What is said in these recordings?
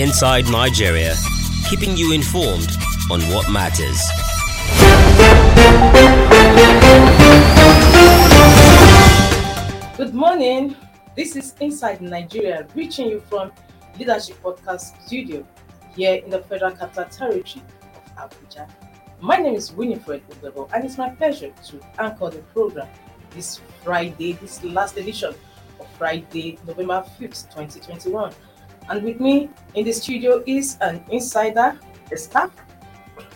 Inside Nigeria, keeping you informed on what matters. Good morning. This is Inside Nigeria, reaching you from Leadership Podcast Studio here in the Federal Capital Territory of Abuja. My name is Winifred Ubebo, and it's my pleasure to anchor the program this Friday, this last edition of Friday, November 5th, 2021. And with me in the studio is an insider, a staff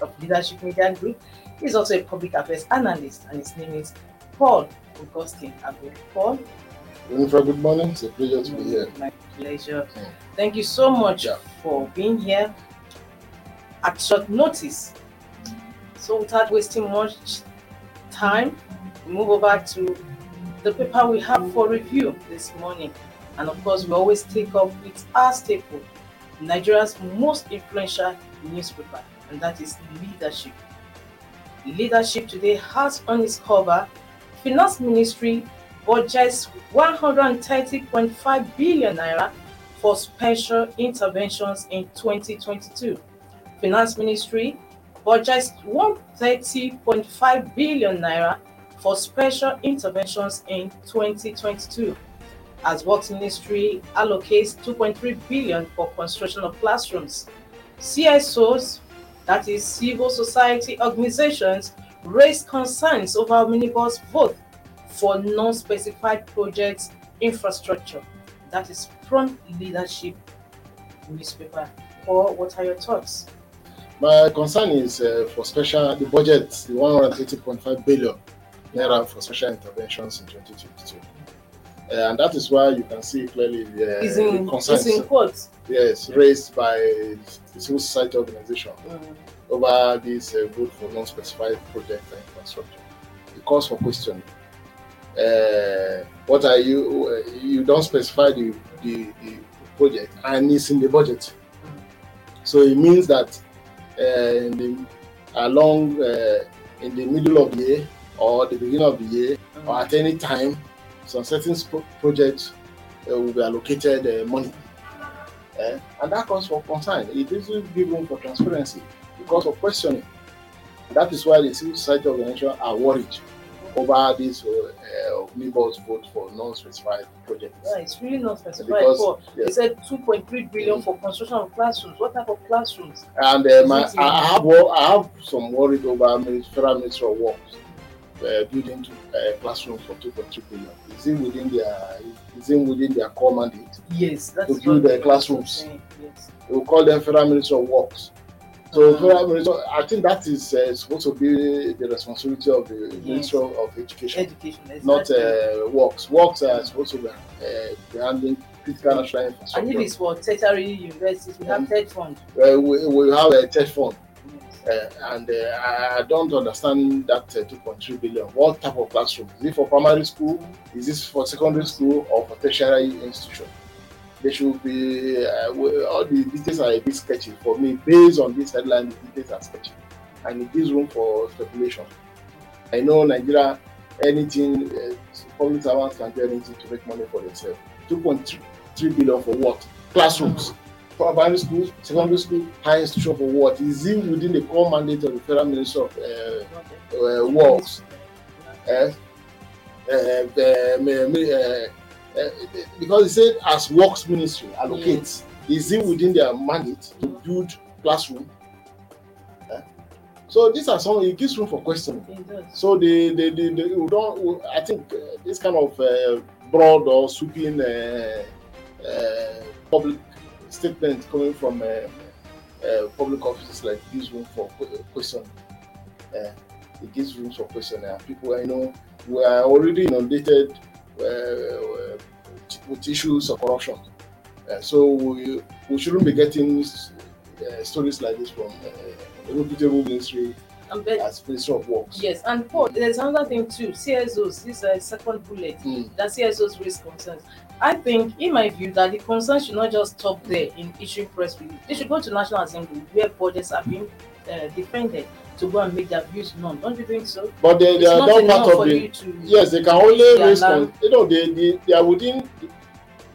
of Leadership Media Group. He's also a public affairs analyst, and his name is Paul Augustine Abu. Paul, Winifred, good morning. It's a pleasure to be here. my pleasure. Mm. Thank you so much Yeah. for being here at short notice. So, without wasting much time, we move over to the paper we have for review this morning. And of course, we always take up with our staple, Nigeria's most influential newspaper, and that is Leadership. Leadership today has on its cover Finance Ministry budgets 130.5 billion naira for special interventions in 2022. Finance Ministry budgets 130.5 billion naira for special interventions in 2022. As Works Ministry allocates 2.3 billion for construction of classrooms. CSOs, that is civil society organizations, raised concerns over omnibus vote for non-specified projects infrastructure. That is from leadership newspaper. Or what are your thoughts? My concern is uh, for special the budget, the 130.5 billion naira for special interventions in 2022. Uh, and that is why you can see clearly the, uh, in, the concerns is in quotes. yes, raised by the civil society organization over this uh, vote for non-specified project and infrastructure. The cause for question. Uh, what are you? Uh, you don't specify the, the, the project and it's in the budget. So it means that uh, in the, along uh, in the middle of the year or the beginning of the year or at any time, some certain projects uh, will be allocated uh, money. Uh, and that cause for concern. It doesn't give room for transparency because of questioning. That is why the civil society organizations are worried over this uh, uh, omnibus vote for non-specified projects. Yeah, it's really not specified Because- for. They said 2.3 billion for construction of classrooms. What type of classrooms? And um, I, I have I have some worried over Federal Ministry of Works uh, building two, uh, classrooms for 2.2 billion. Is it within their is it within their core mandate? Yes, that's To build what the classrooms. Yes. We will call them Federal Ministry of Works. So Mhm. Federal Ministry, I think that is uh, supposed to be the responsibility of the Yes. Ministry of Education, Education. not uh, Works. Works are supposed to be, uh, be handling critical national and if infrastructure. it's for tertiary universities, we have Mhm. TETFund. Uh, we, we have a TETFund. Uh, and uh, I- I don't understand that uh, 2.3 billion. What type of classroom? Is it for primary school? Is this for secondary school or for tertiary institution? They should be, uh, all the details are a bit sketchy for me. Based on this headline, the details are sketchy. And it gives room for speculation. I know Nigeria, anything, uh, public servants can do anything to make money for themselves. 2.3 billion for what? Classrooms primary school, secondary school, higher institution for what? Is it within the core mandate of the Federal Ministry of uh, uh, Works? Uh, uh, the, me- me- uh, uh, because it said as Works Ministry allocates, is it within their mandate to build classroom? So these are some. It gives room for questioning. Does. So the the, the, the we don't. I think uh, this kind of uh, broad or sweeping uh, uh, public statement coming from uh, uh, public offices like gives room for question. Uh, it gives room for question. Uh, people I know we are already inundated uh, with issues of corruption. Uh, so we, we shouldn't be getting uh, stories like this from uh, a reputable ministry as Ministry of Works. yes, and Paul, there's another thing too. CSOs, this is a second bullet. Mm. that CSOs raise concerns. I think, in my view, that the concerns should not just stop there in issuing press release. They should go to National Assembly where budgets are being uh, defended to go and make their views known. Don't you think so? But they, they are not part of the. Yes, they can only raise. Con- you know, they, they, they are within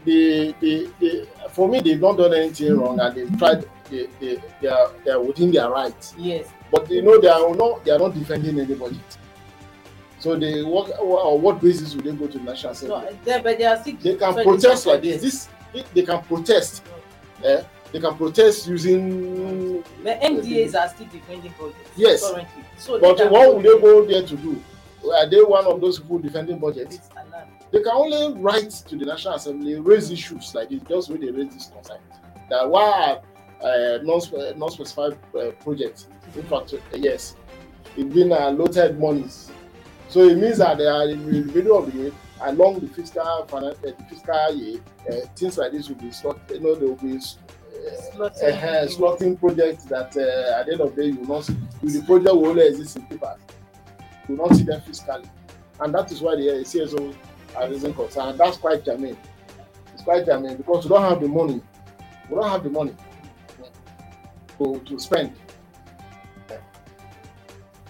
The, they, they, for me, they've not done anything wrong, and they've tried. They, they, they are, they are within their rights. Yes. But you know, they are not, they are not defending anybody. So they what, on what basis would they go to the national assembly? No, they, but they are still. they can protest like this. This they can protest. Eh? They can protest using. The MDAs are still defending budgets. Yes. Currently. So But what would they go there to do? Are they one of those people defending budgets? They can only write to the National Assembly, raise issues like this, just when they raise this concern. That why uh, non non specified uh, projects. In fact, uh, yes, it's been allotted monies. So it means that they are in the middle of the year, along the fiscal finan- uh, the fiscal year, uh, things like this will be slot. You know, there will be uh, Slotting. uh, slotting projects that uh, at the end of the day you will not see. The project will only exist in paper. You will not see them fiscally, and that is why the uh, CSO are raising concern. And that's quite germane. It's quite germane because we don't have the money. We don't have the money to, to spend.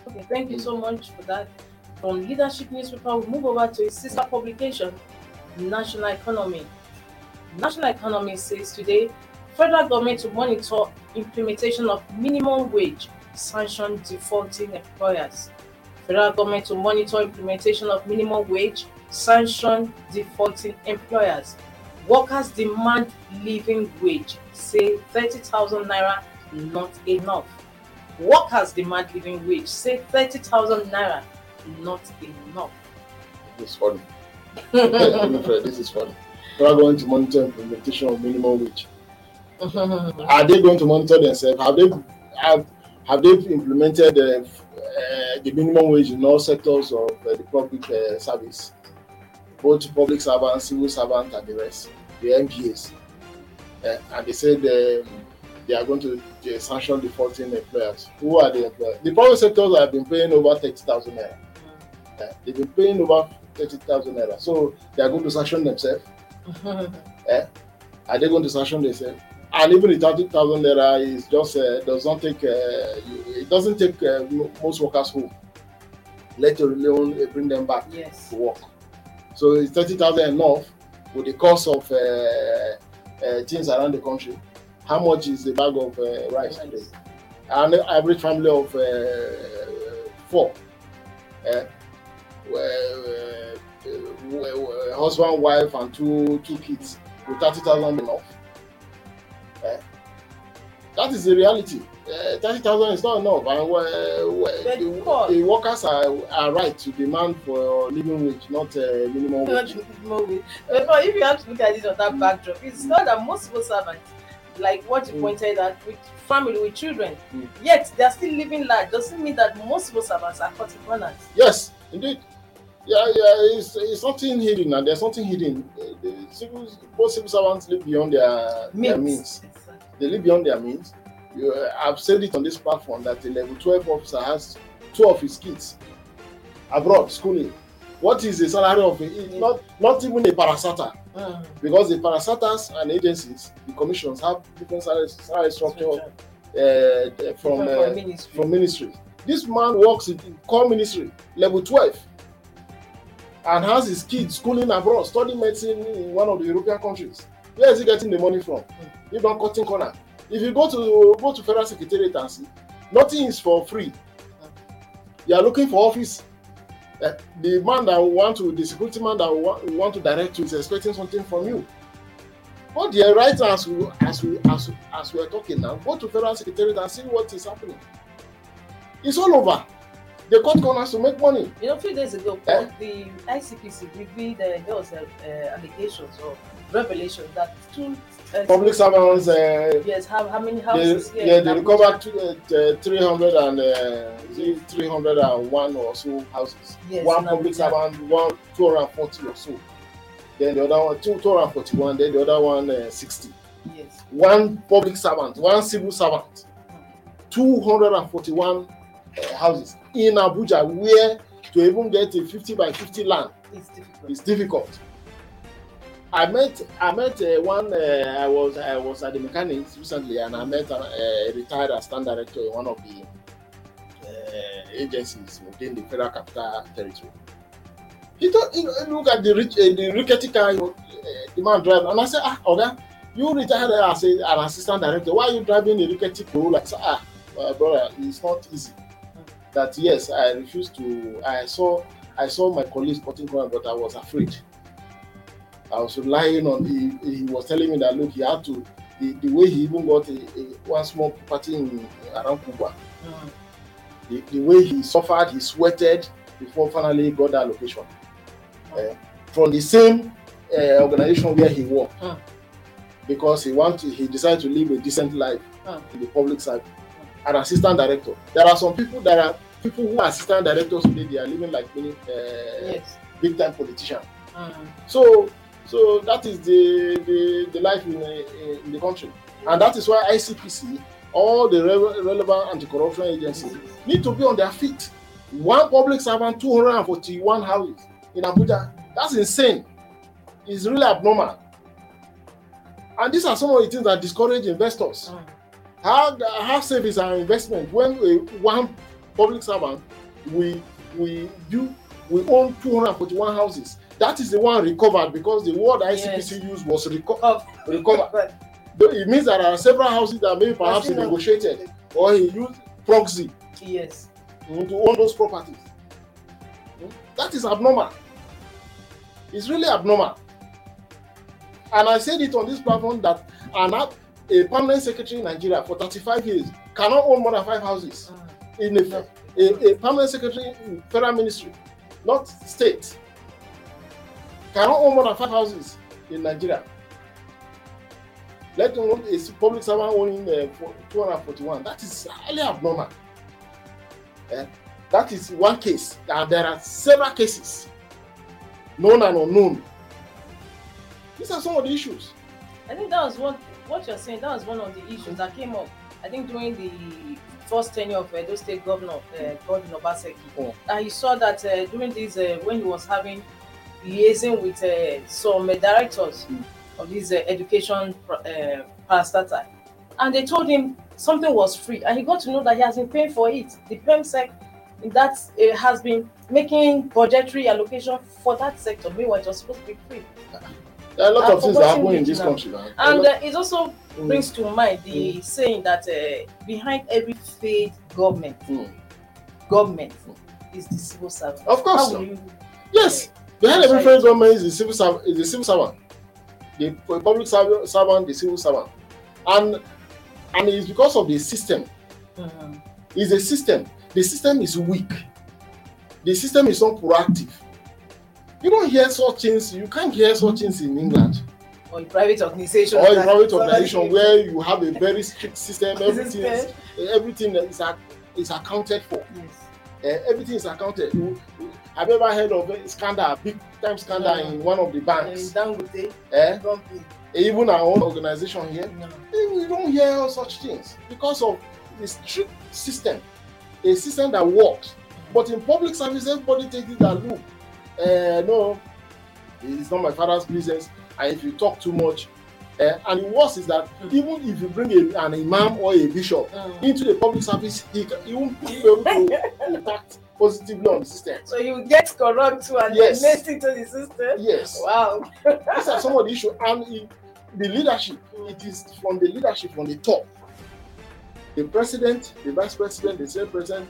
Okay, thank you so much for that. From Leadership Newspaper, we move over to its sister publication, National Economy. National Economy says today, federal government to monitor implementation of minimum wage, sanction defaulting employers. Federal government to monitor implementation of minimum wage, sanction defaulting employers. Workers demand living wage, say 30,000 naira not enough. Workers demand living wage, say 30,000 naira not enough. This is funny. This is funny. We are going to monitor implementation of minimum wage. Are they going to monitor themselves? Have they have have they implemented uh, uh, the minimum wage in all sectors of uh, the public uh, service, both public servants, civil servants, and the rest, the MDAs? Uh, and they said um, they are going to uh, sanction defaulting employers. Who are the employers? The public sectors have been paying over thirty thousand naira. Uh, they've been paying over thirty thousand naira, so they are going to sanction themselves. eh? Are they going to sanction themselves? And even the thirty thousand naira is just uh, does not take uh, it doesn't take uh, most workers home. Let alone bring them back yes. to work. So is thirty thousand enough with the cost of things around the country? How much is the bag of rice today? An average family of four, uh, uh, uh, husband, wife, and two two kids with thirty thousand enough. Uh, that is the reality. Uh, thirty thousand is not enough, and the, the workers are, are right to demand for living wage, not uh, minimum Not wage. minimum wage. But if you have to look at it on that backdrop, it's not that most civil servants, like what you Mm. pointed out, with family, with children, Mm. yet they're still living large. Doesn't mean that most civil servants are cutting corners. Yes, indeed. Yeah, yeah, it's, it's something hidden, and there's something hidden. Uh, The civil, both civil servants live beyond their, their means. They live beyond their means. You, uh, I've said it on this platform that the level 12 officer has two of his kids abroad schooling. What is the salary of it? Not not even a parastatal Mm. because the parastatals and agencies, the commissions have different salary, salary structure uh, from Different uh, ministry. from ministry. This man works in in core ministry, level 12, and has his kids schooling abroad, studying medicine in one of the European countries. Where is he getting the money from? You don't cutting corner. If you go to go to federal secretariat and see, nothing is for free. You are looking for office. Uh, the man that want to, the security man that want, want to direct you is expecting something from you. But the right as we as we as, as we are talking now, go to federal secretariat and see what is happening. It's all over. They cut corners to make money. You know, a few days ago, Eh? the ICPC revealed uh, there was uh, uh, allegations or revelations that two uh, Public servants, uh, yes, how, how many they, houses? here yeah, they recovered two, uh, 300 and uh, 301 or so houses. Yes, one public servant, one 240 or so. Then the other one, two, 241, then the other one, uh, 60. Yes. One public servant, one civil servant, 241 uh, houses in Abuja, where to even get a 50 by 50 land It's difficult. is difficult. I met I met uh, one uh, I was I was at the mechanics recently and I met a, a retired assistant director in one of the uh, agencies within the federal capital territory. He don't you know, look at the rich, uh, the rickety car uh, the man drive, and I said ah, Oga, you retired as a, an assistant director. Why are you driving a rickety? I say, ah, my brother, it's not easy. That yes, I refused to. I saw, I saw my colleagues cutting corner, but I was afraid. I was relying on. He, he was telling me that look, he had to. The, the way he even got a, a one small property in around Kubwa, Mm. the, the way he suffered, he sweated before finally got that location uh, from the same uh, organization where he worked Mm. because he want to, he decided to live a decent life Mm. in the public side. An assistant director. There are some people that are people who are assistant directors today. They are living like many uh, Yes. big time politicians. Mm. So so that is the the, the life in, uh, in the country, and that is why ICPC, all the re- relevant anti-corruption agencies need to be on their feet. One public servant, 241 houses in Abuja. That's insane. It's really abnormal. And these are some of the things that discourage investors. Mm. How, how safe is our investment when a, one public servant we we do we own 241 houses? That is the one recovered because the word ICPC used was reco- Of- recovered. but- It means there are several houses that maybe perhaps he negotiated or he used proxy Yes. to own those properties. That is abnormal. It's really abnormal. And I said it on this platform that an a permanent secretary in Nigeria for 35 years cannot own more than five houses Mm. in a, a, a permanent secretary in federal ministry, not state, cannot own more than five houses in Nigeria. Let alone a public servant owning uh, 241. That is highly abnormal. Eh, That is one case, and there are several cases, known and unknown. These are some of the issues. I think that was one what you're saying. That was one of the issues that came up. I think during the first tenure of Edo State Governor uh, Godwin Obaseki, Oh. and you saw that uh, during this uh, when he was having liaison with uh, some uh, directors Mm. of this uh, education uh, parastatal, and they told him something was free, and he got to know that he has been paying for it. The PEMSEC that uh, has been making budgetary allocation for that sector. Meanwhile, it was supposed to be free. There are a lot of things that happen in this now. country. And uh, it also Mm, brings to mind the saying that uh, behind every failed government, mm. government is the civil servant. Of course, will you? Yes, behind every federal government is the civil servant. Is the civil servant, the public servant, the civil servant, and and it's because of the system. Mhm. It's a system. The system is weak. The system is not proactive. You don't hear such things. You can't hear such things in England Or a private organization. or that- private organization where you have a very strict system. Everything is, everything is, is accounted for. Yes. Uh, everything is accounted. You- you ever heard of a scandal, a big time scandal No. in one of the banks? Dangote, Eh? company. Even our own organization here, No. eh, we don't hear such things because of the strict system, a system that works. But in public service, everybody takes it that look, uh, no, it's not my father's business. And if you talk too much, uh, and the worst is that Mm. even if you bring a, an imam or a bishop Mm. into the public service, he, he won't be able to impact positively on the system. So you get corrupt too and Yes. then next into the system. Yes. Wow. these are some of the issues and the leadership it is from the leadership from the top the president the vice president the senate president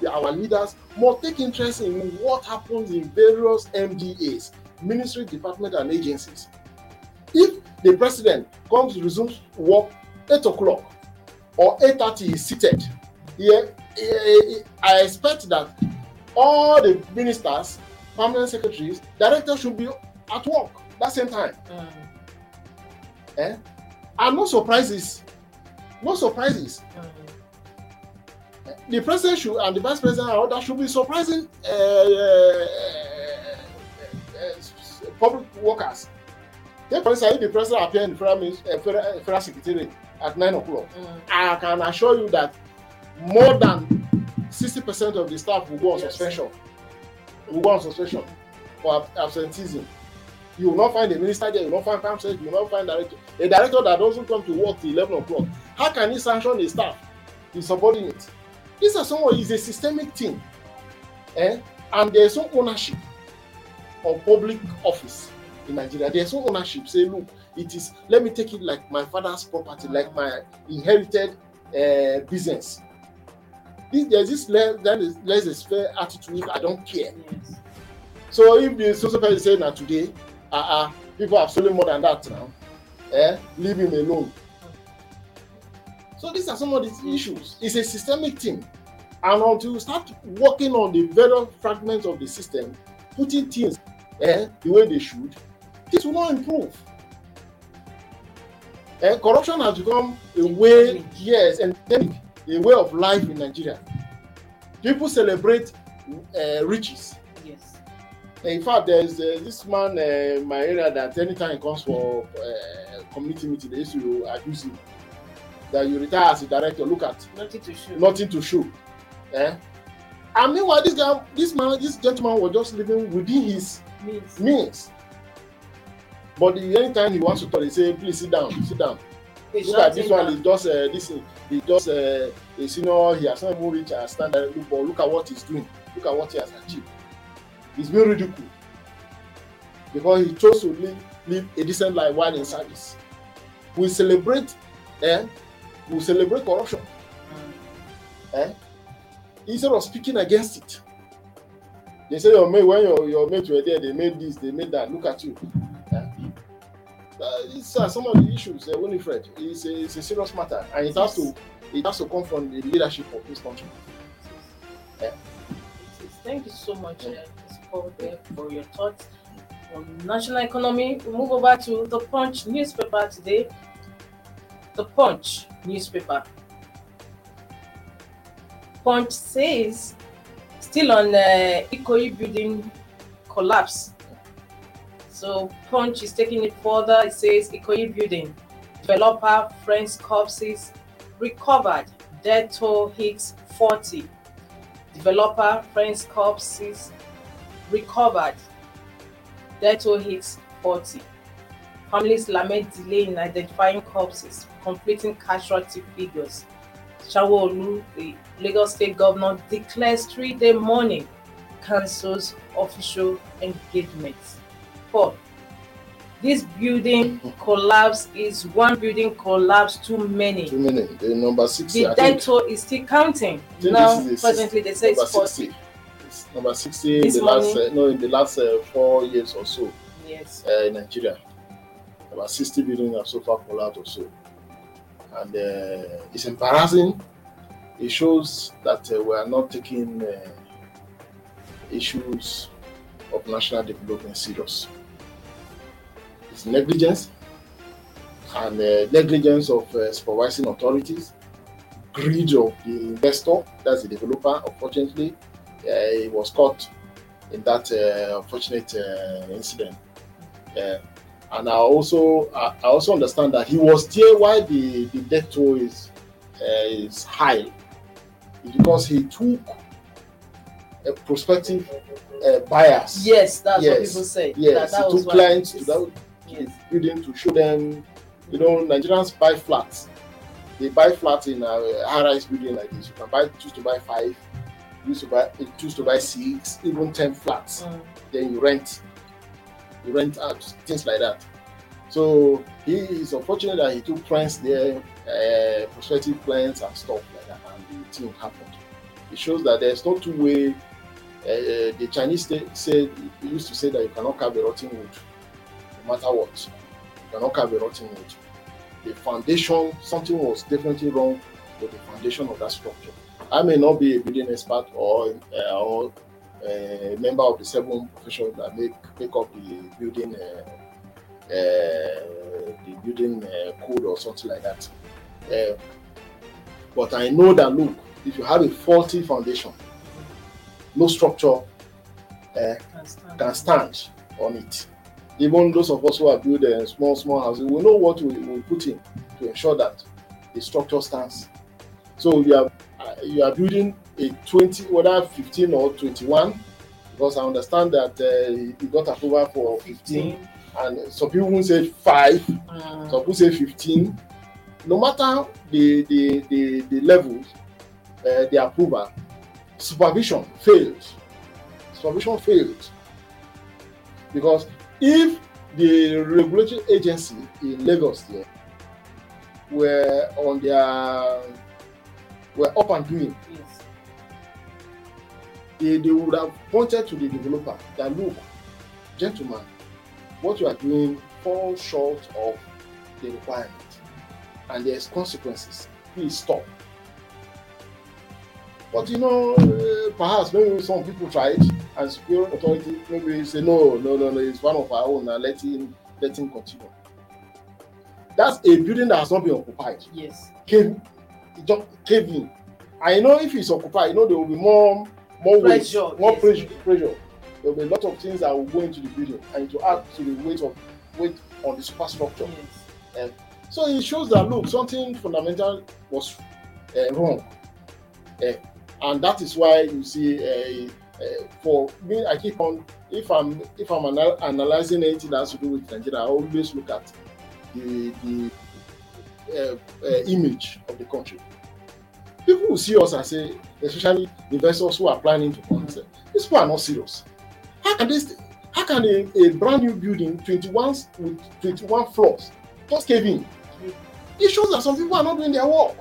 the, our leaders must take interest in what happens in various mdas ministry department and agencies if the president comes resumes work eight o'clock or eight thirty is seated here i expect that all the ministers permanent secretaries directors should be at work that same time Mm. eh? and no surprises no surprises? The president should and the vice president and others should be surprising uh, uh, uh, public workers. Take for instance if the president appear in the federal, uh, federal, uh, secretariat at nine o'clock Mm. i can assure you that more than sixty percent of the staff will go on Yes. suspension. Will go on suspension for ab- absenteeism. You will not find a minister there you will not find secretary you will not find director a director that doesn't come to work till eleven o'clock how can he sanction a staff his subordinate these are some of it's a systemic thing eh and there is no ownership of public office in Nigeria. There's no ownership. Say, look, it is. Let me take it like my father's property, like my inherited uh, business. This, there's this le- that is less fair attitude. I don't care. Yes. So if the social person say now today, uh, uh, people have stolen more than that now. Eh, leave him alone. So these are some of these issues. It's a systemic thing. And until you start working on the various fragments of the system, putting things eh, the way they should, this will not improve. Eh, corruption has become a way, yes, endemic, a way of life in Nigeria. People celebrate uh, riches. Yes. In fact, there's uh, this man uh, in my area that anytime he comes for uh, community meeting, they used to accuse him that you retire as a director. Look at Nothing to show. nothing to show. Eh? And meanwhile, this guy, this man, this gentleman was just living within his Means. means. But the anytime he wants to talk, he say, "Please sit down, sit down." Look at this one. He just uh, this. He just uh, a senior. He has not even reached a standard. Look, but look at what he's doing. Look at what he has achieved. He's being ridiculed because he chose to live, live a decent life while in service. We celebrate, eh? We celebrate corruption, Mm. eh? Instead of speaking against it. They say your mate when your your mates were there, they made this, they made that. Look at you. Eh? Uh, these are some of the issues, uh, Winifred. It's a, it's a serious matter, and it has to it has to come from the leadership of this country. Is. Thank you so much, uh, Mr. Paul, there for your thoughts on national economy. We move over to the Punch newspaper today. The Punch newspaper. Punch says, still on uh, Ikoyi building collapse. So Punch is taking it further. It says Ikoyi building developer friends corpses recovered. Death toll hits 40 developer friends corpses recovered death toll hits 40 families lament delay in identifying corpses completing casualty figures Sanwo-Olu, the Lagos State governor, declares three-day mourning, cancels official engagements. Four, this building collapse is one building collapse too many. Too many. The number sixty. The I death toll is still counting. Now, the presently, they say it's 40. It's number sixty in This the last uh, no in the last uh, four years or so Yes. uh, in Nigeria. About sixty buildings have so far collapsed or so, and uh, it's embarrassing. It shows that uh, we are not taking uh, issues of national development serious. It's negligence and uh, negligence of uh, supervising authorities, greed of the investor, that's the developer. Unfortunately, uh, he was caught in that unfortunate incident. And I also I, I also understand that he was there why the, the death toll is uh, is high, It's because he took a prospective uh, buyers. Yes, that's what people say. Yes, that, that he was took clients to that Yes. building to show them, you know, Nigerians buy flats. They buy flats in a high-rise building like this. You can buy choose to buy five, choose to buy choose to buy six, even ten flats. Mm. Then you rent, rent out things like that. So he is unfortunate that he took friends there, uh, prospective clients and stuff like that, and the thing happened. It shows that there's no two way. Uh, the Chinese say, said used to say that you cannot carve a rotten wood, no matter what. You cannot carve a rotten wood. The foundation, something was definitely wrong with the foundation of that structure. I may not be a building expert or uh, or a member of the seven professions that make make up the building uh, uh, the building uh, code or something like that. Uh, but I know that look, if you have a faulty foundation, no structure uh, Can stand. can stand on it. Even those of us who are built uh, small, small houses, we know what we will put in to ensure that the structure stands. So you are uh, you are building a 20, whether 15 or 21, because I understand that uh, you got approval for 15, 15. and some people will say five, Mm. some people say 15. No matter the the the, the levels, uh, the approval, supervision failed. Supervision failed. Because if the regulatory agency in Lagos there were on their were up and doing, Yes. They, they would have pointed to the developer that look, gentlemen, what you are doing falls short of the requirement and there's consequences. Please stop. But you know, uh, perhaps maybe some people tried and superior authority maybe say no, no, no, no, it's one of our own and let him let him continue. That's a building that has not been occupied. Yes. Cave, it just cave in. I know if it's occupied, you know there will be more more weight, Pressure, more yes. pressure, pressure. There will be a lot of things that will go into the building and to add to the weight of weight on the superstructure. Yes. So it shows that look, something fundamental was uh, wrong, uh, and that is why you see. Uh, uh, for me, I keep on. If I'm if I'm anal- analyzing anything that has to do with Nigeria, I always look at the the uh, uh, image of the country. People will see us and say, especially investors who are planning to come, say, these people are not serious. How can this? How can a, a brand new building, 21 with 21 floors, just cave in? it shows that some people are not doing their work.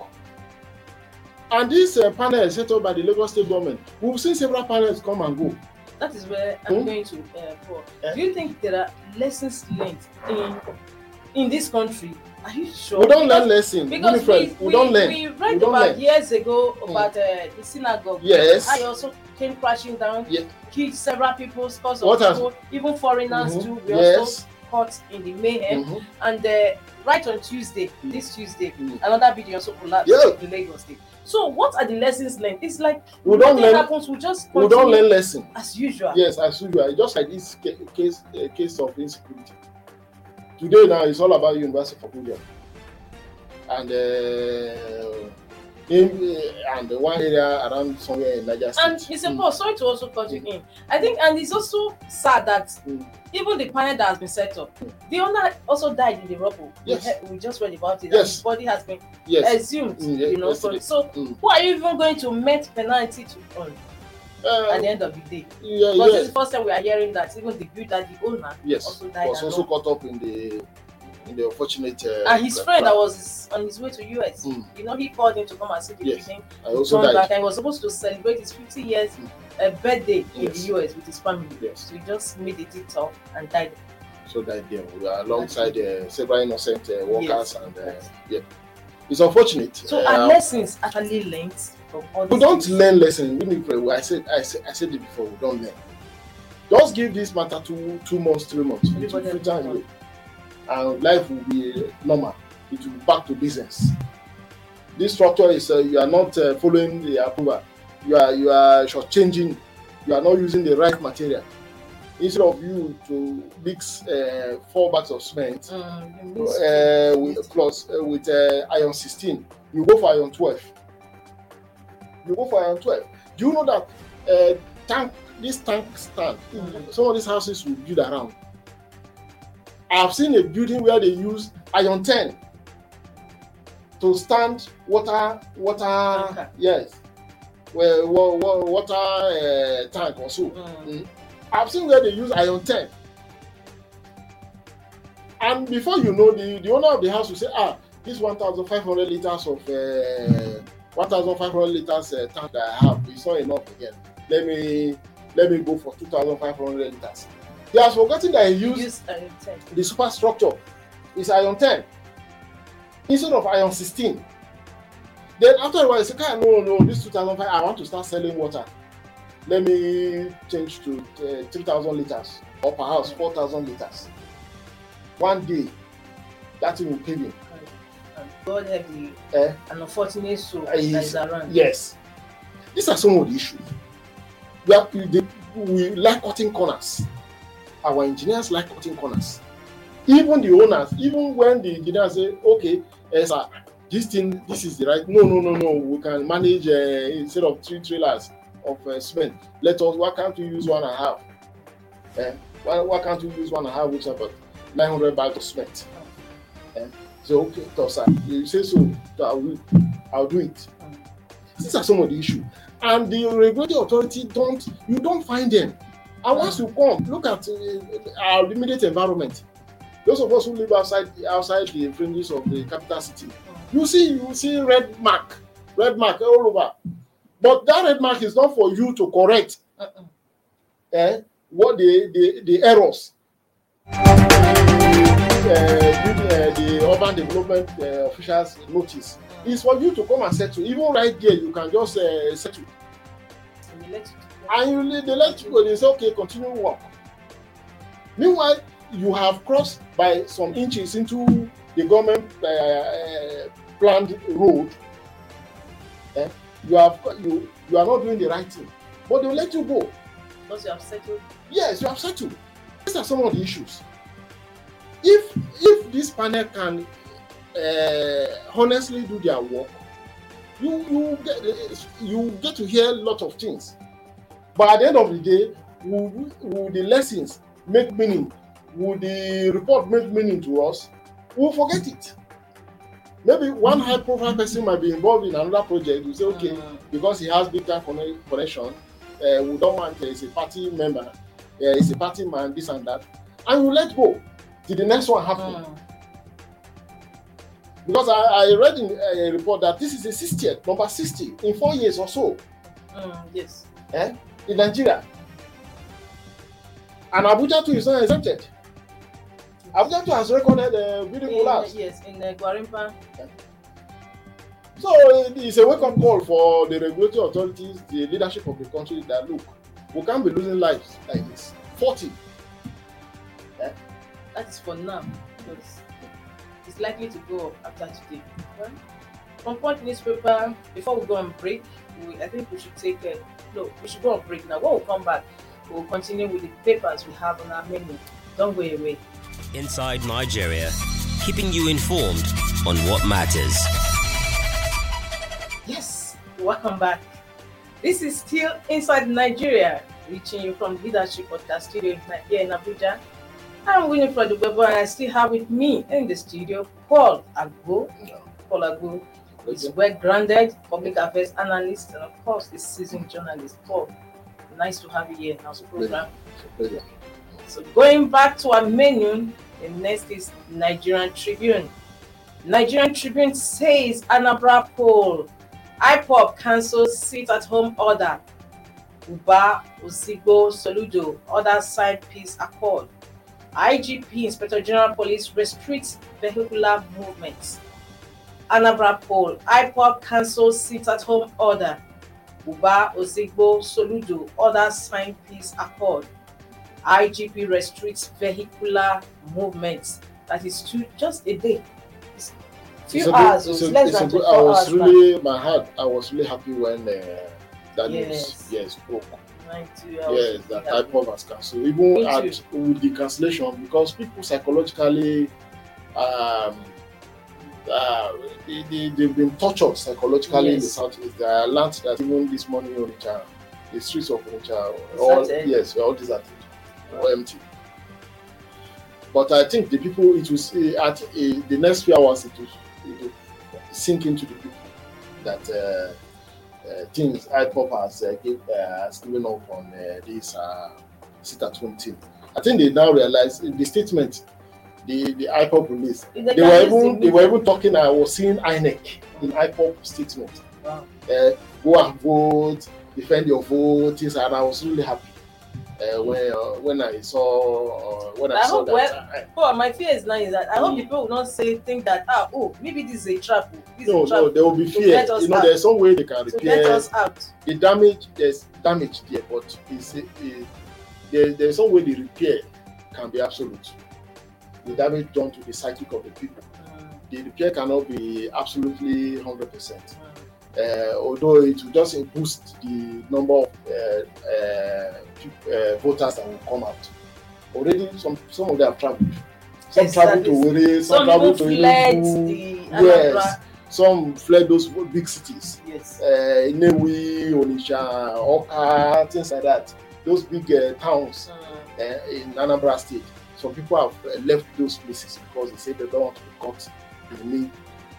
And this uh, panel is set up by the Lagos State government. We've seen several panels come and go. That is where I'm Hmm? going to uh, Paul. Eh? Do you think there are lessons learned in in this country? Are you sure? We don't Because- learn lesson. Because Winifred, we, we, don't learn. we read We don't about learn. years ago Hmm. about uh, the synagogue. Yes. I also came crashing down, Yeah. killed several people, scores of What has- even foreigners Mhm. too. We also Yes. caught in the mayhem. Mhm. And uh, right on Tuesday, Mm. this Tuesday, Mm. another video also collapsed Yeah. in Lagos State. So, what are the lessons learned? It's like We don't learn. happens, we just We don't learn lesson. as usual. Yes, as usual. Just like this case uh, case of insecurity. Today now it's all about University of Abuja. And uh, in, uh, and the one area around somewhere in Niger State. And. Mm. Paul, sorry to also cut you in. I think, and it's also sad that Mm. even the panel that has been set up, the owner also died in the rubble. Yes. We, we just read about it. Yes. His body has been Yes. exhumed. Mm, ye- you know, so, so Mm. who are you even going to met penalty to on Uh, at the end of the day? yeah, Because this is the first time we are hearing that even the builder, the owner, yes. also died was also caught up in the in the unfortunate. Uh, and his friend that was on his way to US, Mm. you know, he called him to come and see the Yes. building. I also died. back and he was supposed to celebrate his 50 years Mm. uh, birthday in the US with his family. Yes. So he just made it it tough and died. So died there We were alongside uh, several innocent uh, workers, Yes. and uh, yeah, it's unfortunate. So Uh, are lessons actually learned we don't learn lessons. We need to- I said, I said, I said it before. We don't learn. Just give this matter two, two months, three months. It will filter away, and life will be normal. It will be back to business. This structure is uh, you are not uh, following the approval. You are you are changing. You are not using the right material. Instead of you to mix uh, four bags of cement Mm, uh, with plus uh, with uh, iron 16 you go for iron 12 you go for iron 12 do you know that uh, tank this tank stand Mhm. some of these houses will build around i've seen a building where they use iron 10 to stand water water Tanker. yes well, wa- wa- water uh, tank or so Mm. I've seen where they use iron 10. And before you know, the, the owner of the house will say, ah, this 1,500 liters of uh, 1,500 liters uh, tank that I have is not enough again. Let me let me go for 2,500 liters. He has forgotten that You used use intent. the superstructure is iron 10 instead of iron 16. Then after a while, he said, "Ah, no, no, this 2005, I want to start selling water. Let me change to uh, 3,000 liters or perhaps 4,000 liters. One day, that thing will pay me. God help the Eh? an unfortunate soul that around. Yes. These are some of the issues. We, are, we, they- we like cutting corners. Our engineers like cutting corners. Even the owners, even when the engineers say, okay, eh, sir, this thing, this is the right. No, no, no, no. We can manage uh, instead of three trailers of uh, cement. Let us. Why can't we use one and a half? Eh? Why, why can't we use one and a half, which is about 900 bags of cement? Eh? So okay, sir, you say so, so I will, I'll do it. These are some of the issues. And the regulatory authority don't, you don't find them. And once you come, look at uh, our immediate environment. Those of us who live outside outside the fringes of the capital city, you see you see red mark, red mark all over. But that red mark is not for you to correct Uh-uh. eh, what the, the, the errors uh, the urban development uh, officials notice. is for you to come and settle. Even right there, you can just uh, settle. And you And you let- they let you go, they say, okay, continue work. Meanwhile, you have crossed by some inches into the government uh, uh, planned road. Eh? You have you you are not doing the right thing, but they will let you go. because you have settled. Yes, you have settled. These are some of the issues. If if this panel can uh, honestly do their work, you you get you get to hear a lot of things. But at the end of the day, will, will the lessons make meaning? Will the report make meaning to us? We'll forget it. Maybe one high profile person might be involved in another project. You say, okay, Mm. because he has big time connection, uh, we don't want uh, he's a party member, uh, he's a party man, this and that, and you let go till the next one happen. Mm. Because I, I read in a report that this is the 60th, number 60 in four years or so Mm. Yes. eh, in Nigeria. And Abuja too is not exempted. Abuja too has recorded uh, beautiful In, lives. yes, in uh, Gwarinpa. So it's a wake up call for the regulatory authorities, the leadership of the country that look, we can't be losing lives like this. 40. That is for now. Because it's likely to go up after today. Well, from Punch newspaper, before we go on break, we, I think we should take a no, we should go on break now. When we come back, we'll continue with the papers we have on our menu. Don't go away. Inside Nigeria, keeping you informed on what matters. Yes, welcome back. This is still Inside Nigeria, reaching you from Leadership Podcast Studio in- here in Abuja. I'm Winifred Ubebo and I still have with me in the studio Paul Agbo. Paul Agbo is well grounded public affairs analyst and, of course, the seasoned journalist. Paul, nice to have you here in our program. So, going back to our menu, the next is Nigerian Tribune. Nigerian Tribune says Anambra poll IPOB cancels sit at home order. Uba, Ozigbo, Soludo, others sign peace accord. IGP, Inspector General Police restricts vehicular movements. Anambra poll IPOB cancels sit at home order. Uba, Ozigbo, Soludo, others sign peace accord. IGP restricts vehicular movements. That is two, just a day. It's few It's good- hours, it's less it's than good- 24 I was hours. back. really, my heart, I was really happy when uh, that Yes. news yes, broke. Yes, that. IPOB has cancelled. Even Me at, too. with the cancellation, because people psychologically, um, uh, they, they, they've been tortured psychologically in the Yes. southeast. I learned that even this morning, Onitsha, the streets of Onitsha, all, yes, were all deserted or empty. But I think the people, it was at uh, the next few hours, it will, it will sink into the people that uh, uh, things IPOB has, uh, give, uh, has given up on uh, this sit at home team. I think they now realize the statement the, the IPOB released. If They were even they were even talking. I was seeing INEC in IPOB statement. Wow. Uh, go and vote, defend your vote, things, and I was really happy uh, when uh, when I saw uh, when I, I saw that. well- I- Oh, my fear is now is that I hope people will not say think that ah oh maybe this is a trap. This no, a trap no, there will be fear. You know, out. there's some way they can to repair us out. the damage. There's damage there, but it's, it, there, there's some way the repair can be absolute. The damage done to the psychic of the people. Mm, The repair cannot be absolutely hundred percent. mm. Uh, although it will just boost the number of uh, uh, uh, voters that will come out. Already, some some of them have traveled. Some traveled to Exactly. Some Some traveled to Enugu, yes. Some fled those big cities, Yes. uh, Nnewi, Onitsha, Awka, things like that. Those big uh, towns in Anambra State. Some people have left those places because they say they don't want to be caught in the, mid,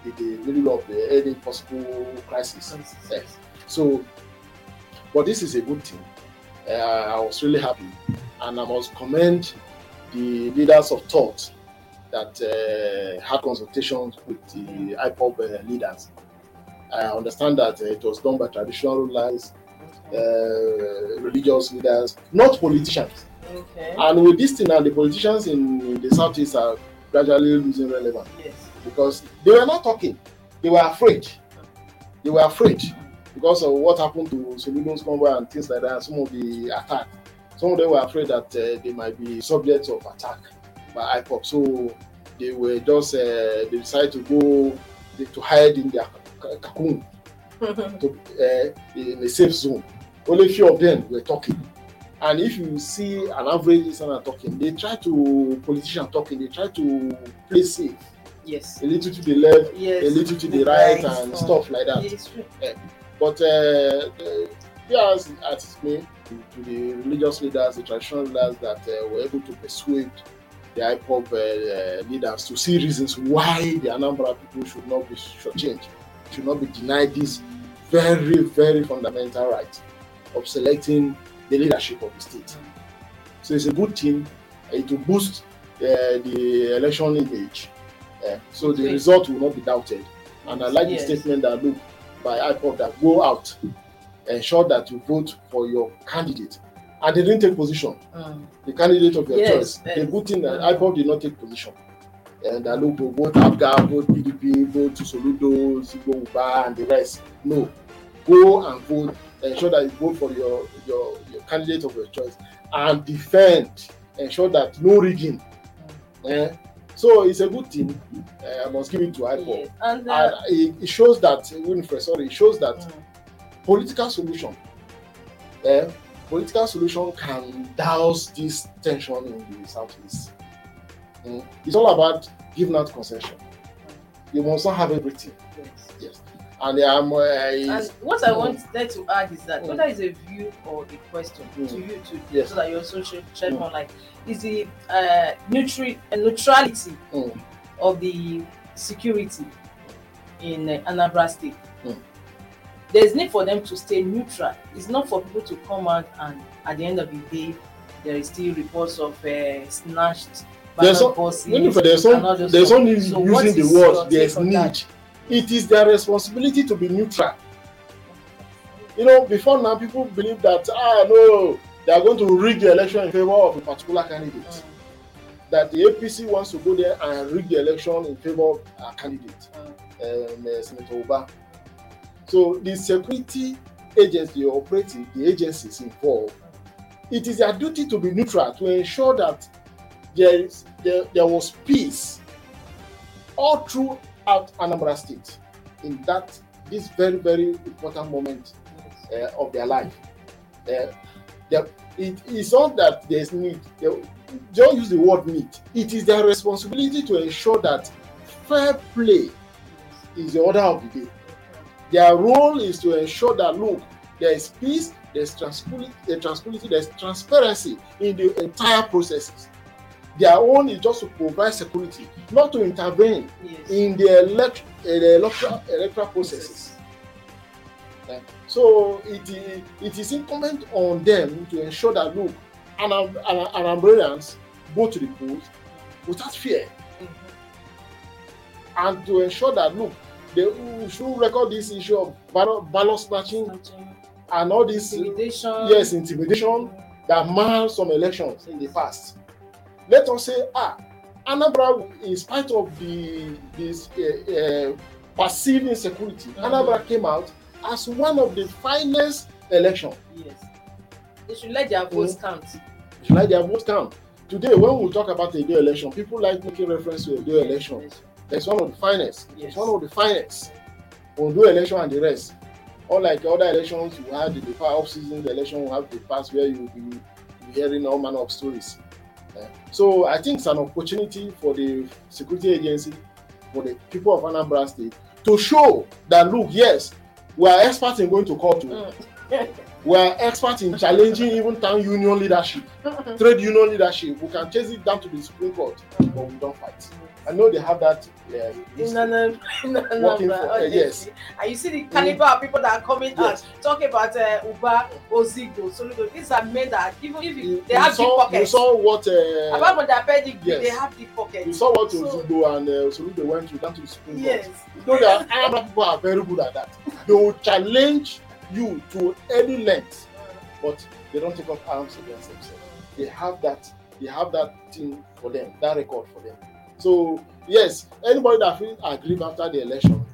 in the middle of the any possible crisis. yes. So, but this is a good thing. Uh, I was really happy and I must commend the leaders of thought that uh, had consultations with the IPOB uh, leaders. I understand that uh, it was done by traditional rulers, uh, religious leaders, not politicians. Okay. And with this thing, now the politicians in, in the southeast are gradually losing relevance Yes. Because they were not talking. They were afraid. They were afraid because of what happened to Soludo's convoy and things like that. Some of the attack. Some of them were afraid that uh, they might be subjects of attack by IPOB. So they were just uh, they decided to go to hide in their cocoon to, uh, in a safe zone. Only few of them were talking. And if you see an average listener talking, they try to politician talking, they try to play safe yes. a little to the left, Yes. a little to the The right, right, and stuff like that. It's true. But uh, the- be as as it may, to, to the religious leaders, the traditional leaders that uh, were able to persuade the IPOB uh, leaders to see reasons why the Anambra people should not be shortchanged, should not be denied this very, very fundamental right of selecting the leadership of the state. So it's a good thing. uh, It will boost uh, the election image. Uh, so the result will not be doubted. And I like Yes. the statement that look by IPOB that go out, ensure that you vote for your candidate. And they didn't take position. Mm. The candidate of your Yes, choice. yes. The good thing that Mm. IPOB did not take position. And that look, vote APGA, vote PDP, vote Soludo, Ozigbo Uba, and the rest. No. Go and vote. Ensure that you vote for your, your, your candidate of your choice and defend. Ensure that no rigging. Eh? So it's a good thing. Uh, I must give it to IPOB. Yes. And, uh, And it, it shows that, sorry, it shows that mm, political solution eh, political solution can douse this tension in the southeast Mm. it's all about giving out concession you must not have everything yes. yes and uh, And what I wanted to add is that Mm. whether it's a view or a question Mm. to you to Yes. so that you also should shed more light is the uh, neutral uh, neutrality Mm. of the security in uh, Anambra State. There's need for them to stay neutral. It's not for people to come out and at the end of the day there is still reports of uh, snatched There's ballot so- there's and all no those there's need So using the word there's need? It is their responsibility to be neutral. You know before now people believe that ah no they are going to rig the election in favor of a particular candidate. Mm, that the APC wants to go there and rig the election in favor of a candidate, mm, um, uh, Senator Uba. So the security agency operating, the agencies involved, it is their duty to be neutral to ensure that there is there, there was peace all throughout Anambra State in that this very very important moment uh, of their life. Uh, there- it is not that there's need. They- don't use the word need. It is their responsibility to ensure that fair play is the order of the day. Their role is to ensure that look, there is peace, there's tranquility, uh, there's transparency in the entire processes. Their own is just to provide security, not to intervene Yes. in the elect, uh, the electoral, electoral processes. So it is, it is incumbent on them to ensure that look, Anam- Anambrians go to the polls without fear Mhm. and to ensure that look, they should record this issue of ballot, ballot snatching and all this Intimidation. yes intimidation that marred some elections in the past. Let us say ah Anambra in spite of the this uh, uh, perceived insecurity, Mhm. Anambra came out as one of the finest elections. Yes. They should let their votes count. like their vote count. Today, when we talk about a day election, people like making reference to a day election. Yes. It's one of the finest. Yes. It's one of the finest. Ondo election and the rest. Unlike other elections, you had the the off season the election, you have the past where you will be hearing all manner of stories. So I think it's an opportunity for the security agency, for the people of Anambra State, to show that look, yes, we are experts in going to court. Mm. We are experts in challenging even town union leadership, trade union leadership. We can chase it down to the Supreme Court, but we don't fight. I know they have that. Uh, In Anam- in Working Anambra, for- uh, yes. And you see the caliber of people that are coming Yes. out talking about uh, Uba, Ozigbo, Soludo. These are men that even if you, You, they you have deep saw, you pockets. saw what uh, Apart from their pedigree, Yes. they have deep pockets. you saw what So- Ozigbo and uh, Soludo went to down to the Supreme Yes. Court. You know that Arab people are very good at that. They will challenge you to any length, but they don't take up arms against themselves. They have that. They have that thing for them, that record for them. So yes, anybody that feels aggrieved after the election,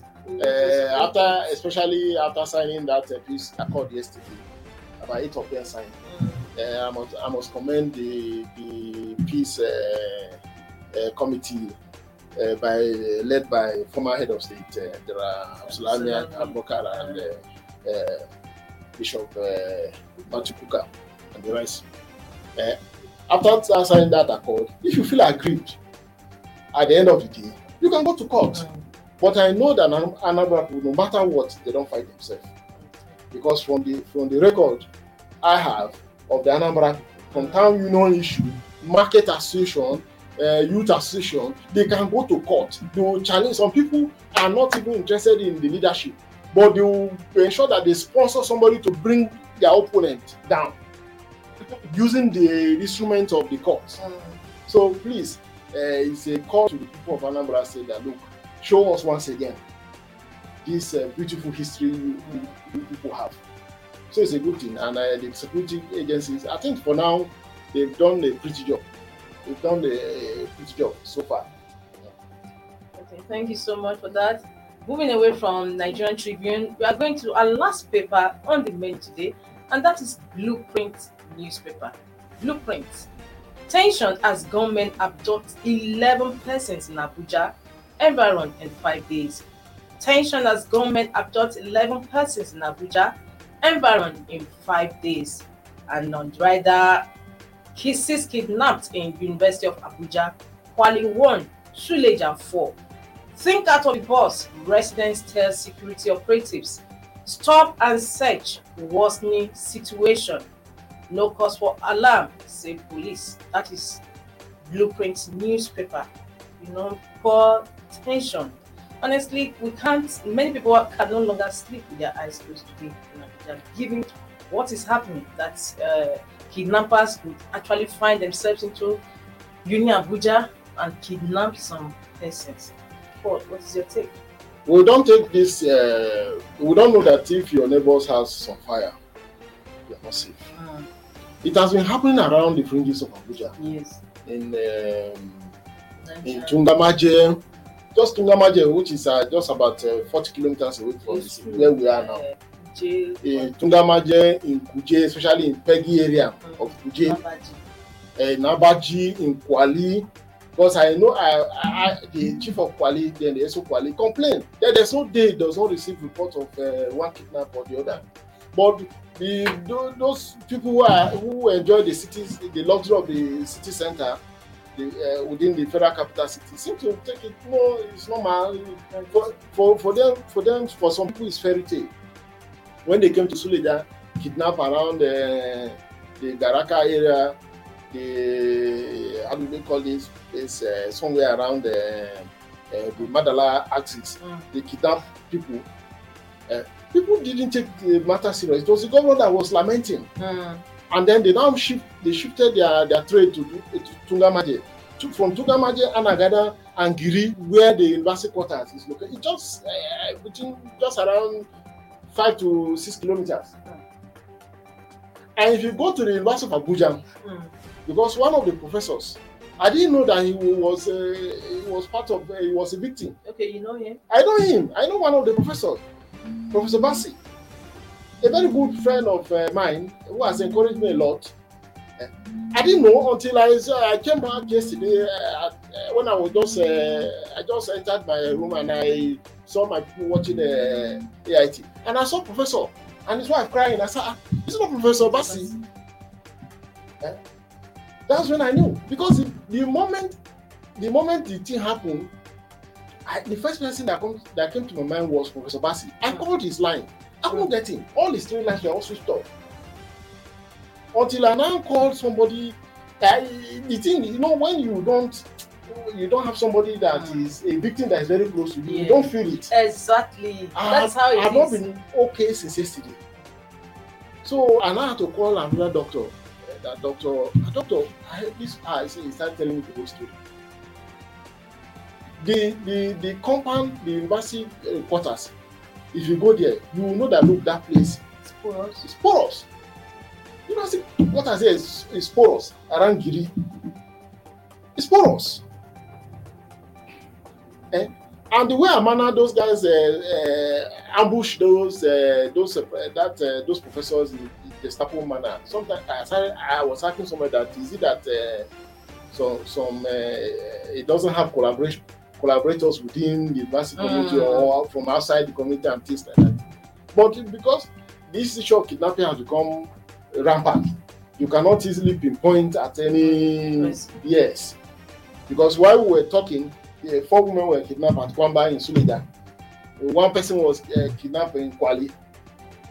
uh, after especially after signing that uh, peace accord yesterday, about eight of them signed. Uh, I must I must commend the the peace uh, uh, committee uh, by led by former head of state uh, Dara Abdulsalami Abubakar and uh, uh, Bishop uh, Matthew Kukah and the rest. Uh, after signing that accord, if you feel aggrieved at the end of the day, you can go to court. But I know that Anam- Anambra people, no matter what, they don't fight themselves. Because from the from the record I have of the Anambra from town union issue, market association, uh, youth association, they can go to court. They will challenge. Some people are not even interested in the leadership, but they will ensure that they sponsor somebody to bring their opponent down using the instrument of the court. So please, uh, it's a call to the people of Anambra State that look, show us once again this uh, beautiful history you, you, you people have. So it's a good thing, and uh, the security agencies, I think for now, they've done a pretty job. They've done a pretty job so far. Okay, thank you so much for that. Moving away from Nigerian Tribune, we are going to our last paper on the mail today, and that is Blueprint newspaper. Blueprint. Tension as government abducts 11 persons in Abuja, environ in five days. Tension as government abducts 11 persons in Abuja, environ in five days. And non-rider kisses kidnapped in University of Abuja, Kwali 1, Suleja 4. Think out of the box, residents tell security operatives. Stop and search, worsening situation. No cause for alarm, say police. That is Blueprint newspaper. You know, poor tension. Honestly, we can't, many people can no longer sleep with their eyes closed today. You know, they're given what is happening that uh, kidnappers could actually find themselves into UniAbuja and kidnap some persons. Paul, what is your take? We don't take this, uh, we don't know that if your neighbor's house is on fire, you're not safe. It has been happening around the fringes of Abuja, Yes. in, um, in Tungamaje, just Tungamaje, which is uh, just about uh, 40 kilometers away from true. where we are now. Uh, jail. In Tungamaje, in Kuje, especially in Peggy area of Kuje, Babaji. in Nabaji, in Kwali, because I know I, I, the chief of Kwali, then the SO Kwali, complained that there's no day does not receive report of uh, one kidnap or the other. But the those people who are who enjoy the cities, the luxury of the city center, the, uh, within the federal capital city, seem to take it more. It's normal for, for for them. For them, for some people, it's fairy tale. When they came to Suleja, kidnap around uh, the Garaka area, the how do they call this place uh, somewhere around the, uh, the Madalla axis. Mm. They kidnap people. Uh, people didn't take the matter serious. It was the government that was lamenting, Mm. and then they now shift. They shifted their, their trade to, to Tungamaje. To, from Tungamaje, Anagada, and Giri, where the university quarters is located, it's just uh, between just around five to six kilometers. Mm. And if you go to the University of Abuja, Mm. because one of the professors, I didn't know that he was uh, he was part of uh, he was a victim. Okay, you know him. I know him. I know one of the professors, Professor Bassi, a very good friend of uh, mine who has encouraged me a lot. Uh, I didn't know until I I came back yesterday uh, uh, when I was just uh, I just entered my room and I saw my people watching uh, AIT and I saw Professor and his wife crying. I said, ah, "Is it not Professor Bassi?" That's when I knew because the, the moment the moment the thing happened, I, the first person that comes that came to my mind was Professor Bassi. I Mm. called his line. I couldn't get him. All his three lines were all switched off. until I now called somebody. Uh, the thing, you know, when you don't, you don't have somebody that Mm. is a victim that is very close to you. Yeah. You don't feel it. Exactly. I That's have- how it not been okay since yesterday. So I now had to call another doctor. uh, That doctor, uh, doctor, I, this I see. He started telling me the whole story. The the the compound, the university uh, quarters. If you go there, you will know that look that place It's porous. is porous. You know, see, what I say is, is porous around Giri. It's porous. Eh? And the way Amana, those guys uh, uh, ambush those uh, those uh, that uh, those professors in, in the Gestapo manner. Sometimes I, started, I was asking somebody that is it that uh, some some uh, it doesn't have collaboration collaborators within the university community Mm. or from outside the community and things like that. But because this issue of kidnapping has become rampant, you cannot easily pinpoint at any Yes. yes. Because while we were talking, uh, four women were kidnapped at Kwamba in Suleja. One person was uh, kidnapped in Kwali.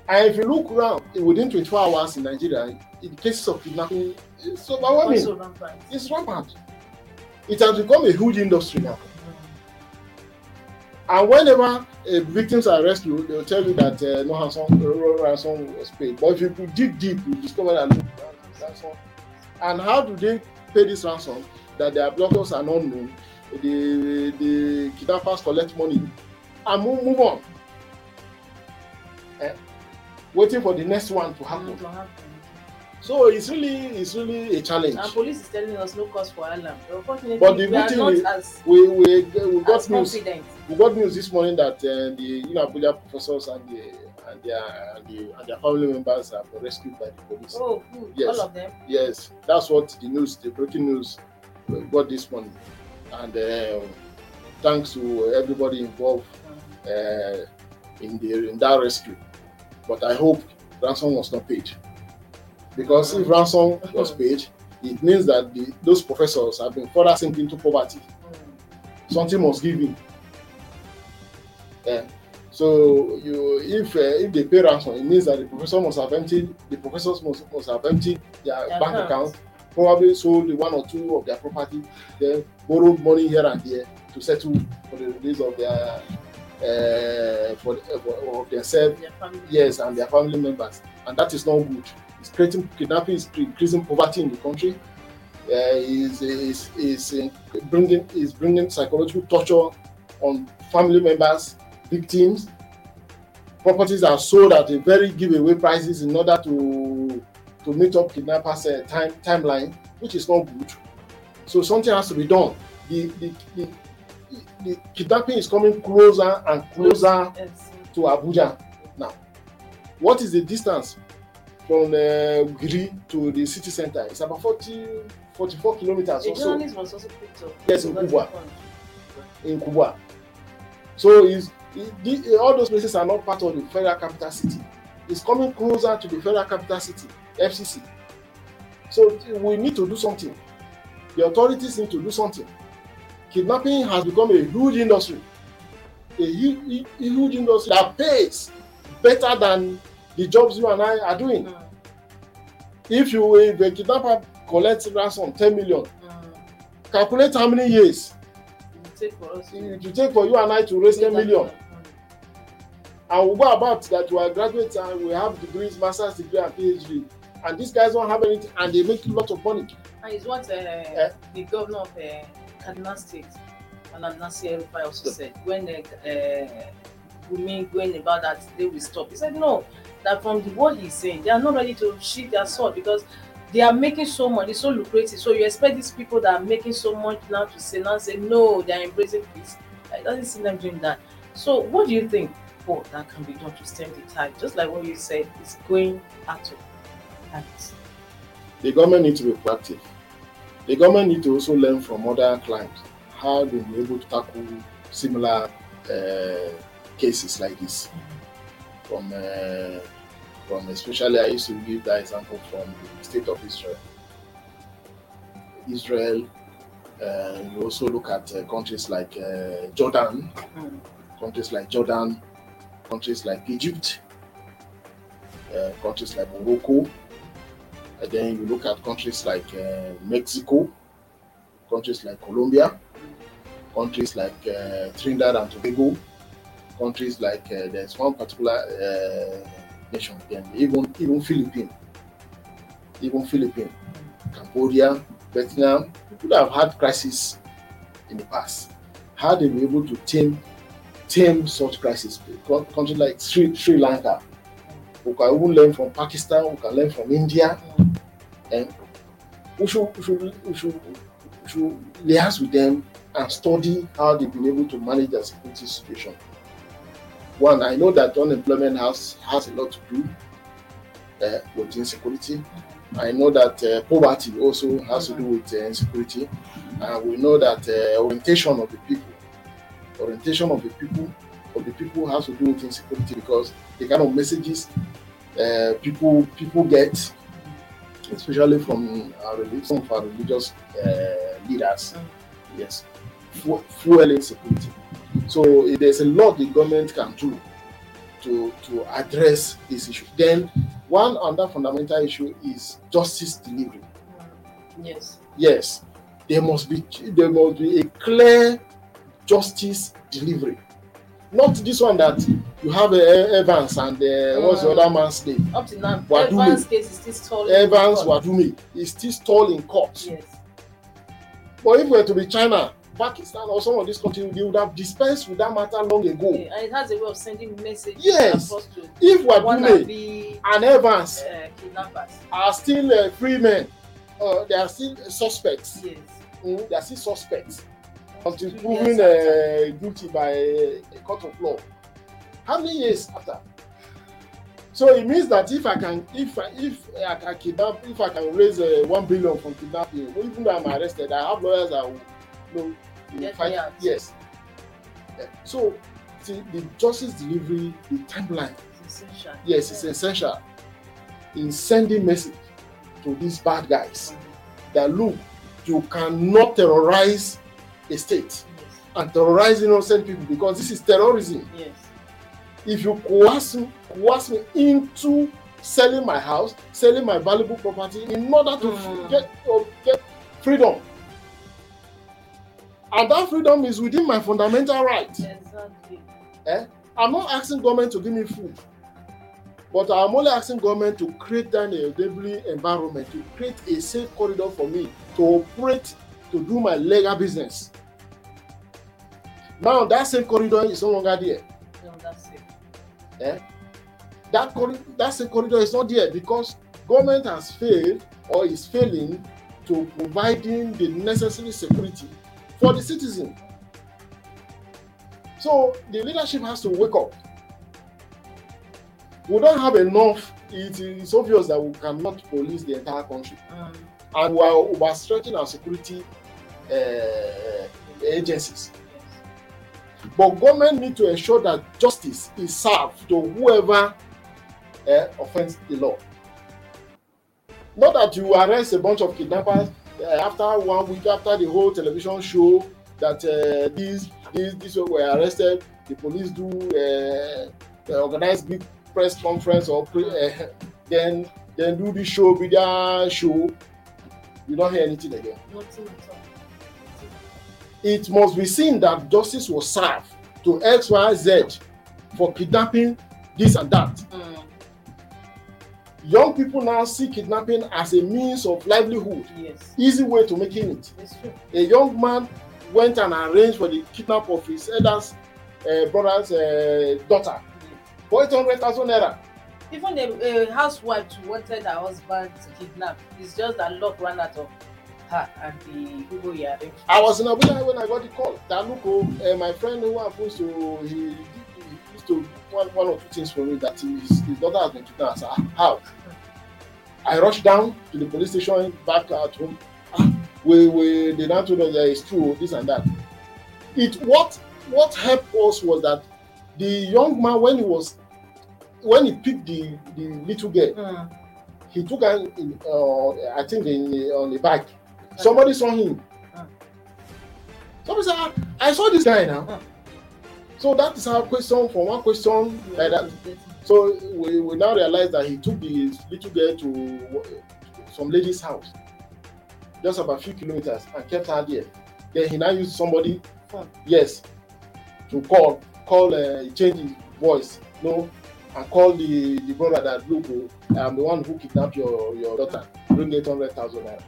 And if you look around, within 24 hours in Nigeria, in cases of kidnapping, it's overwhelming. Rampant. It's rampant. It has become a huge industry now. And whenever uh, victims are rescued, they'll tell you that uh, no ransom, no ransom was paid. But if you dig deep, you discover that no ransom. And how do they pay this ransom? That their blockers are not known. The the kidnappers collect money and move, move on. Eh? Waiting for the next one to happen. Mm, to happen. So it's really it's really a challenge. And police is telling us no cause for alarm. But unfortunately, But the we are not is- as, We we we got news. confident. we got news this morning that uh, the UniAbuja professors and the and their and, the, and their family members have been rescued by the police. Oh, good. Yes. All of them. Yes, that's what the news, the breaking news, we got this morning, and uh, thanks to everybody involved uh, in the in that rescue. But I hope ransom was not paid, because if ransom was paid, it means that the, those professors have been further sink into poverty. Something must give in. Eh, so you if uh, if they pay ransom, it means that the professor must have emptied the professors must, must have emptied their bank accounts. account, probably sold one or two of their property, then borrowed money here and there to settle for the release of their uh, for, the- for themselves, Their yes, and their family members, and that is not good. It's creating kidnapping, is increasing poverty in the country. Uh, is is is bringing is bringing psychological torture on family members, victims. Properties are sold at a very giveaway prices in order to to meet up kidnappers' uh, time timeline, which is not good. So something has to be done. The the, the, the kidnapping is coming closer and closer Yes. to Abuja now. What is the distance from uh, Giri to the city center? It's about 40, 44 kilometers or so was also picked up. Yes, in Kubwa. in Kubwa. So is the, all those places are not part of the federal capital city. It's coming closer to the federal capital city, FCC. So we need to do something. The authorities need to do something. Kidnapping has become a huge industry, a huge, a huge industry that pays better than the jobs you and I are doing. Mm. If you if a kidnapper collects ransom 10 million, Mm. calculate how many years It will take for us. it will take for you and I to raise 10 million. And we go about that we are graduates and we have degrees, master's degree and PhD. And these guys don't have anything and they make a lot of money. And it's what uh, the governor of uh, Kaduna State, Malam Nasir El-Rufai also said when uh, uh, Gumi going about that they will stop. He said no, that from the what he's saying, they are not ready to sheath their sword because they are making so much, it's so lucrative. So you expect these people that are making so much now to say now say no, they are embracing peace. I doesn't see them doing that. So what do you think? Oh, that can be done to stem the tide. Just like what you said, it's going out of. The government needs to be proactive. The government needs to also learn from other clients how they've been able to tackle similar uh, cases like this. From uh, from especially I used to give that example from the state of Israel. Israel, uh, you also look at uh, countries like uh, Jordan, Mm. countries like Jordan, countries like Egypt, uh, countries like Morocco. And then you look at countries like uh, Mexico, countries like Colombia, countries like uh, Trinidad and Tobago, countries like uh, there's one particular uh, nation even even Philippines, even Philippines, Cambodia, Vietnam, people have had crises in the past, how they were able to tame tame such crises? Co- Countries like Sri, Sri Lanka, we can even learn from Pakistan, we can learn from India, and we should we should we should, we should liaise with them and study how they've been able to manage their security situation. One, I know that unemployment has has a lot to do uh, with insecurity. I know that uh, poverty also has to do with uh, insecurity, and we know that uh, orientation of the people, orientation of the people, of the people has to do with insecurity because the kind of messages uh, people people get, especially from our relig- some of our religious uh, leaders, yes, fu- fuel insecurity. So eh, there's a lot the government can do to to address this issue. Then one other fundamental issue is justice delivery. Yes. Yes, there must be there must be a clear justice delivery. Not this one that you have uh, Evans and uh, what's the Mm. other man's name? Up to now, Wadume. Evans case is still stalled. in Evans. Wadume is still stalled in court. Yes. But if we were to be China, Pakistan, or some of these countries, they would have dispensed with that matter long ago. Yeah, and it has a way of sending messages Yes. to If Wadumi be and Evans uh, are still uh, free men, uh, they are still suspects. Yes. Mm, they are still suspects until proven uh, guilty by a, a court of law. How many years after? So it means that if I can, if I, if I can kidnap, if I can raise uh, one billion from kidnapping, even though I'm arrested, I have lawyers that will, you know, will Get fight. out. Yes. Yeah. So see, the justice delivery, the timeline, It's essential. yes, it's essential in sending message to these bad guys that look, you cannot terrorize a state Yes. and terrorize innocent people because this is terrorism. Yes. If you coerce me, coerce me into selling my house, selling my valuable property in order to Mm. get uh, get freedom, and that freedom is within my fundamental right. Exactly. Eh? I'm not asking government to give me food, but I'm only asking government to create an enabling environment, to create a safe corridor for me to operate, to do my legal business. Now that safe corridor is no longer there. No, that's it. Eh? That corridor, that safe corridor is not there because government has failed or is failing to providing the necessary security for the citizen. So the leadership has to wake up. We don't have enough. It is obvious that we cannot police the entire country, Um, and we are overstretching our security uh, agencies. But government need to ensure that justice is served to whoever uh, offends the law. Not that you arrest a bunch of kidnappers uh, after one week after the whole television show that uh, these these these were arrested. The police do uh, uh, organize big press conference or pre, uh, then then do the show media show. You don't hear anything again Nothing at all. it must be seen that justice was served to X, Y, Z for kidnapping this and that. Mm, Young people now see kidnapping as a means of livelihood, yes. easy way to making it. A young man went and arranged for the kidnap of his elder's uh, brother's uh, daughter for 800,000 naira. Even a, a housewife who wanted her husband to kidnap. It's just that luck ran out of her and the people he arranged. I was in Abuja when I got the call. That look, uh, my friend who happens to he, he used to one, one or two things for me that his, his daughter has been kidnapped. I said, "Ah, how? I rushed down to the police station back at home. Ah, we we they now told us that it's true, this and that. It what what helped us was that the young man when he was when he picked the the little girl, Mm. he took her in uh, I think in on the bike. Somebody saw him. Mm. Somebody said, "Ah, I saw this guy now. Mm. So that is our question from one question like that. So we, we now realize that he took the little girl to some lady's house, just about a few kilometers, and kept her there. Then he now used somebody, yes, to call, call, uh, change his voice, no, and call the the brother that look, oh, I'm the one who kidnapped your your daughter, bring eight hundred thousand naira.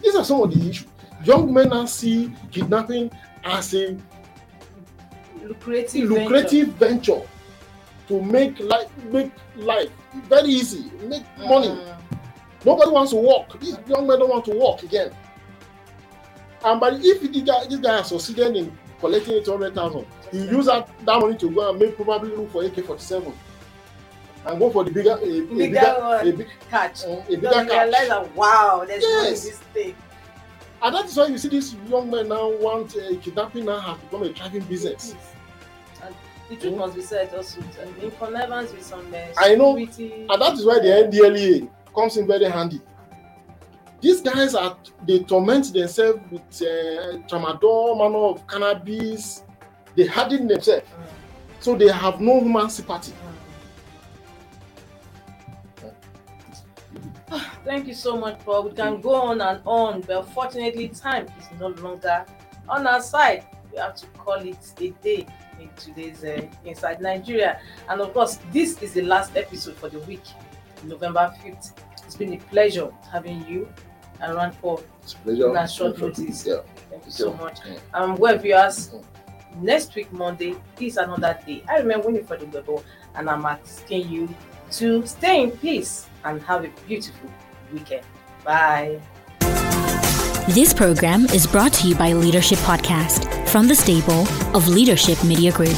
These are some of the issues. Young men now see kidnapping as a lucrative, lucrative venture, to make life make life very easy, make venture. money. Mm. Nobody wants to work. These young men don't want to work again. And but if the guy, this guy has succeeded in collecting eight hundred thousand, he use that, that money to go and make probably look for AK forty seven and go for the bigger a, a Bigger bigger a, big, Catch. a Because bigger realize catch. that wow, there's Yes. this thing. And that is why you see this young men now want uh, kidnapping now has become a thriving business. And the truth Mm. must be said also. And in connivance with some uh, I know. And that is why the NDLEA comes in very handy. These guys are they torment themselves with uh, tramadol, manner of cannabis. They harden themselves, Mm, so they have no human sympathy. mm. Thank you so much, Paul. We can go on and on, but unfortunately, time is no longer on our side. We have to call it a day in today's uh, Inside Nigeria. And of course, this is the last episode for the week, November 5th. It's been a pleasure having you around for It's a short notice. Yeah. Thank you so much. Yeah. Um, well, viewers, next week, Monday, is another day. I remember winning for the Webo, and I'm asking you to stay in peace and have a beautiful weekend. Bye. This program is brought to you by Leadership Podcast from the stable of Leadership Media Group.